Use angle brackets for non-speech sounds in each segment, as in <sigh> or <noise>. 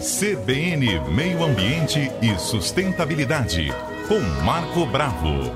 CBN Meio Ambiente e Sustentabilidade, com Marco Bravo.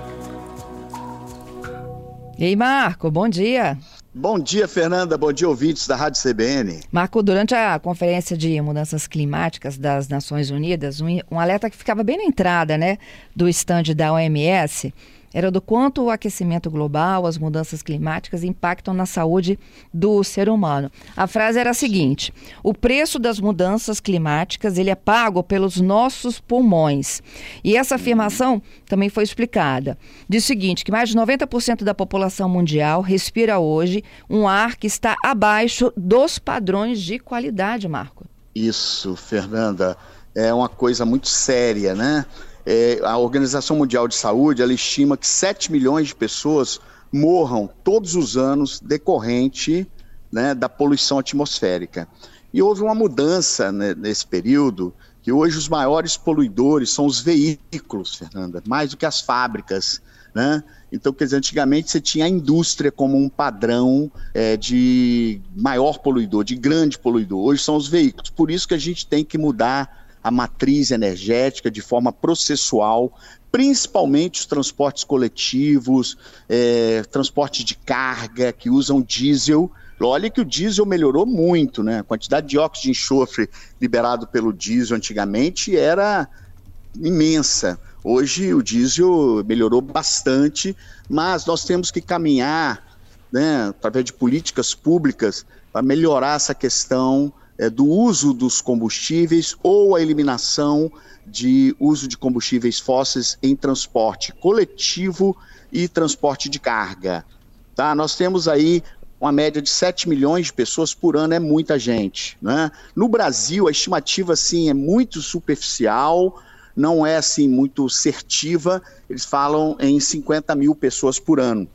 E aí, Marco, bom dia. Bom dia, Fernanda. Bom dia, ouvintes da Rádio CBN. Marco, durante a Conferência de Mudanças Climáticas das Nações Unidas, um, um alerta que ficava bem na entrada né, do estande da OMS era do quanto o aquecimento global, as mudanças climáticas impactam na saúde do ser humano. A frase era a seguinte: o preço das mudanças climáticas ele é pago pelos nossos pulmões. E essa afirmação também foi explicada. Diz o seguinte: que mais de 90% da população mundial respira hoje um ar que está abaixo dos padrões de qualidade, Marco. Isso, Fernanda, é uma coisa muito séria, né? É, a Organização Mundial de Saúde ela estima que 7 milhões de pessoas morram todos os anos decorrente né, da poluição atmosférica. E houve uma mudança né, nesse período, que hoje os maiores poluidores são os veículos, Fernanda, mais do que as fábricas. Né? Então, quer dizer, antigamente você tinha a indústria como um padrão é, de maior poluidor, de grande poluidor. Hoje são os veículos. Por isso que a gente tem que mudar a matriz energética de forma processual, principalmente os transportes coletivos, é, transportes de carga que usam diesel. Olha que o diesel melhorou muito, né? A quantidade de dióxido de enxofre liberado pelo diesel antigamente era imensa. Hoje o diesel melhorou bastante, mas nós temos que caminhar, né, através de políticas públicas, para melhorar essa questão é, do uso dos combustíveis ou a eliminação de uso de combustíveis fósseis em transporte coletivo e transporte de carga. Tá? Nós temos aí uma média de 7 milhões de pessoas por ano, é muita gente. Né? No Brasil, a estimativa sim é muito superficial, não é assim muito certiva, eles falam em 50 mil pessoas por ano.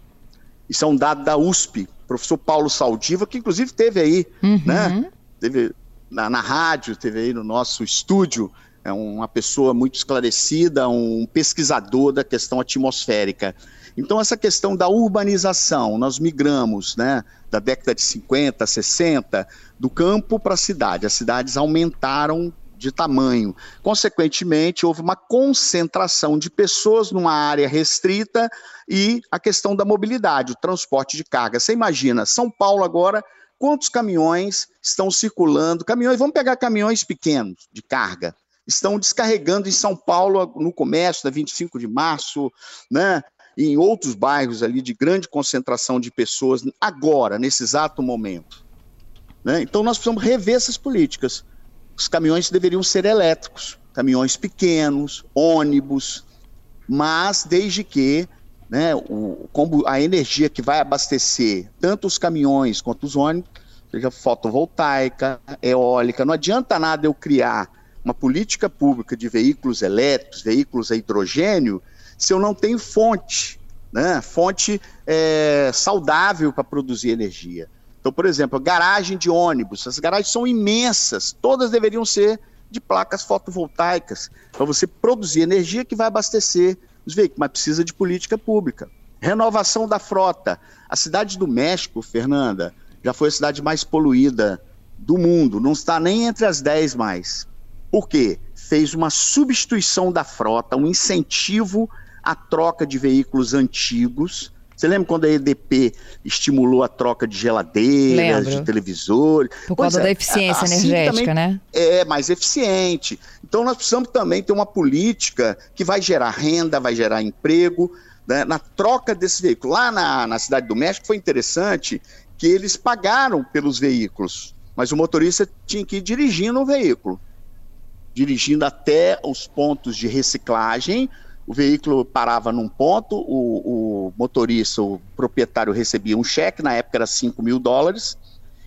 Isso é um dado da USP, professor Paulo Saldiva, que inclusive teve aí, uhum. né? Teve na, na rádio, teve aí no nosso estúdio, é uma pessoa muito esclarecida, um pesquisador da questão atmosférica. Então, essa questão da urbanização, nós migramos né, da década de 50, 60, do campo para a cidade. As cidades aumentaram de tamanho. Consequentemente, houve uma concentração de pessoas numa área restrita e a questão da mobilidade, o transporte de carga. Você imagina, São Paulo agora quantos caminhões estão circulando, caminhões, vamos pegar caminhões pequenos de carga, estão descarregando em São Paulo no comércio da 25 de março, né? E em outros bairros ali de grande concentração de pessoas agora, nesse exato momento. Né? Então nós precisamos rever essas políticas. Os caminhões deveriam ser elétricos, caminhões pequenos, ônibus, mas desde que né, o, a energia que vai abastecer tanto os caminhões quanto os ônibus, seja fotovoltaica, eólica. Não adianta nada eu criar uma política pública de veículos elétricos, veículos a hidrogênio, se eu não tenho fonte, né, fonte é, saudável para produzir energia. Então, por exemplo, garagem de ônibus, as garagens são imensas, todas deveriam ser de placas fotovoltaicas, para você produzir energia que vai abastecer os veículos, mas precisa de política pública. Renovação da frota. A cidade do México, Fernanda, já foi a cidade mais poluída do mundo, não está nem entre as 10 mais. Por quê? Fez uma substituição da frota, um incentivo à troca de veículos antigos. Você lembra quando a EDP estimulou a troca de geladeiras, Lembro. de televisores? Por causa é, da eficiência assim energética, né? É, mais eficiente. Então nós precisamos também ter uma política que vai gerar renda, vai gerar emprego, né, na troca desse veículo. Lá na, na Cidade do México foi interessante que eles pagaram pelos veículos, mas o motorista tinha que ir dirigindo o veículo, dirigindo até os pontos de reciclagem, o veículo parava num ponto, o, o, motorista, o proprietário recebia um cheque, na época era 5 mil dólares,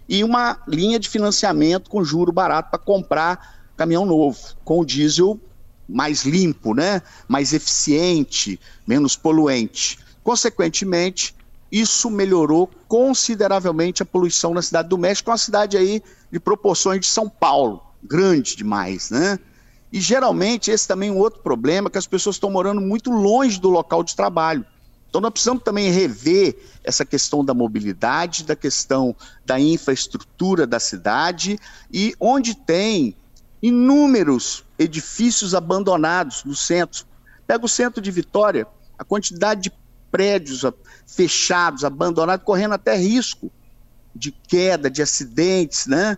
e uma linha de financiamento com juro barato para comprar caminhão novo, com o diesel mais limpo, né? mais eficiente, menos poluente. Consequentemente, isso melhorou consideravelmente a poluição na cidade do México, uma cidade aí de proporções de São Paulo, grande demais, né? E geralmente esse também é um outro problema, que as pessoas estão morando muito longe do local de trabalho. Então nós precisamos também rever essa questão da mobilidade, da questão da infraestrutura da cidade e onde tem inúmeros edifícios abandonados no centro. Pega o centro de Vitória, a quantidade de prédios fechados, abandonados, correndo até risco de queda, de acidentes, né?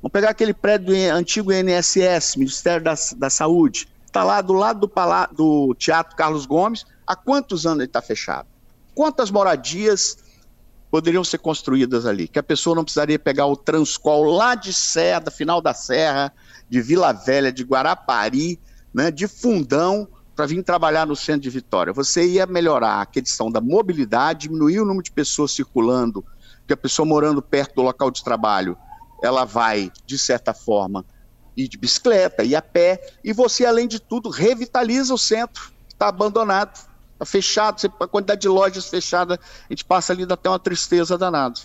Vamos pegar aquele prédio antigo INSS, Ministério da, da Saúde, está lá do lado do, Palá, do Teatro Carlos Gomes, há quantos anos ele está fechado? Quantas moradias poderiam ser construídas ali? Que a pessoa não precisaria pegar o Transcol lá de Serra, da final da Serra, de Vila Velha, de Guarapari, né, de Fundão, para vir trabalhar no centro de Vitória. Você ia melhorar a questão da mobilidade, diminuir o número de pessoas circulando, porque a pessoa morando perto do local de trabalho, ela vai, de certa forma, ir de bicicleta, ir a pé, e você, além de tudo, revitaliza o centro, está abandonado, está fechado, a quantidade de lojas fechadas, a gente passa ali dá até uma tristeza danada,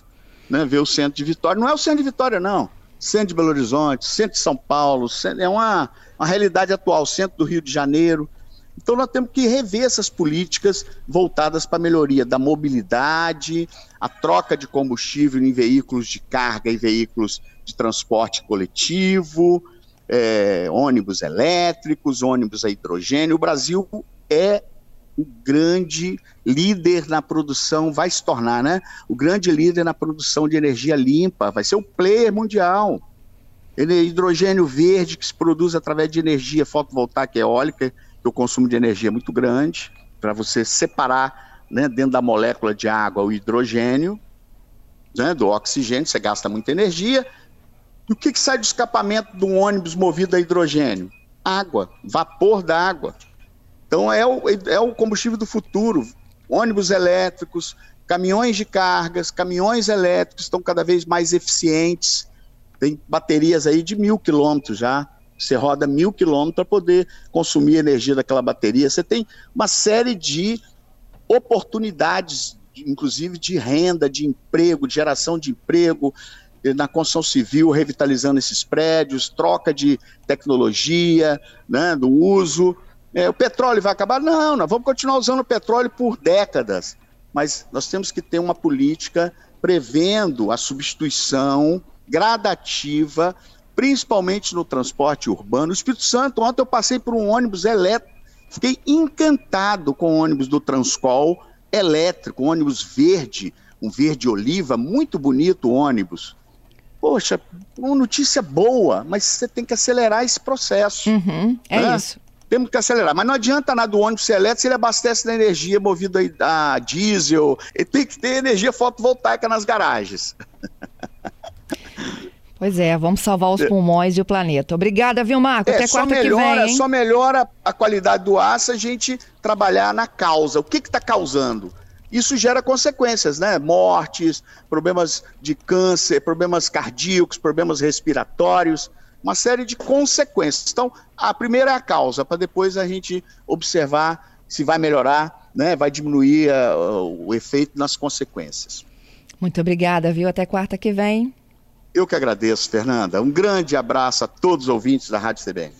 né, ver o centro de Vitória. Não é o centro de Vitória, não. Centro de Belo Horizonte, centro de São Paulo, é uma, uma realidade atual, centro do Rio de Janeiro, então nós temos que rever essas políticas voltadas para a melhoria da mobilidade, a troca de combustível em veículos de carga e veículos de transporte coletivo, é, ônibus elétricos, ônibus a hidrogênio. O Brasil é o grande líder na produção, vai se tornar, né? O grande líder na produção de energia limpa, vai ser o player mundial. Ele é hidrogênio verde que se produz através de energia fotovoltaica eólica o consumo de energia é muito grande, para você separar né, dentro da molécula de água o hidrogênio né, do oxigênio, você gasta muita energia. E o que, que sai do escapamento de um ônibus movido a hidrogênio? Água, vapor da água. Então é o, é o combustível do futuro. Ônibus elétricos, caminhões de cargas, caminhões elétricos estão cada vez mais eficientes. Tem baterias aí de mil quilômetros já. Você roda mil quilômetros para poder consumir energia daquela bateria. Você tem uma série de oportunidades, inclusive de renda, de emprego, de geração de emprego, na construção civil, revitalizando esses prédios, troca de tecnologia, né, do uso. É, o petróleo vai acabar? Não, nós vamos continuar usando o petróleo por décadas. Mas nós temos que ter uma política prevendo a substituição gradativa principalmente no transporte urbano. O Espírito Santo, ontem eu passei por um ônibus elétrico, fiquei encantado com o ônibus do Transcol elétrico, um ônibus verde, um verde oliva, muito bonito o ônibus. Poxa, uma notícia boa, mas você tem que acelerar esse processo. Uhum, é né? isso. Temos que acelerar. Mas não adianta nada o ônibus elétrico se ele abastece da energia movida a diesel. Ele tem que ter energia fotovoltaica nas garagens. <laughs> Pois é, vamos salvar os é. pulmões e o planeta. Obrigada, viu, Marco? É, Até quarta melhora, que vem. Hein? Só melhora a qualidade do ar se a gente trabalhar na causa. O que está causando? Isso gera consequências, né? Mortes, problemas de câncer, problemas cardíacos, problemas respiratórios, uma série de consequências. Então, a primeira é a causa, para depois a gente observar se vai melhorar, né? Vai diminuir uh, o efeito nas consequências. Muito obrigada, viu? Até quarta que vem. Eu que agradeço, Fernanda. Um grande abraço a todos os ouvintes da Rádio CBN.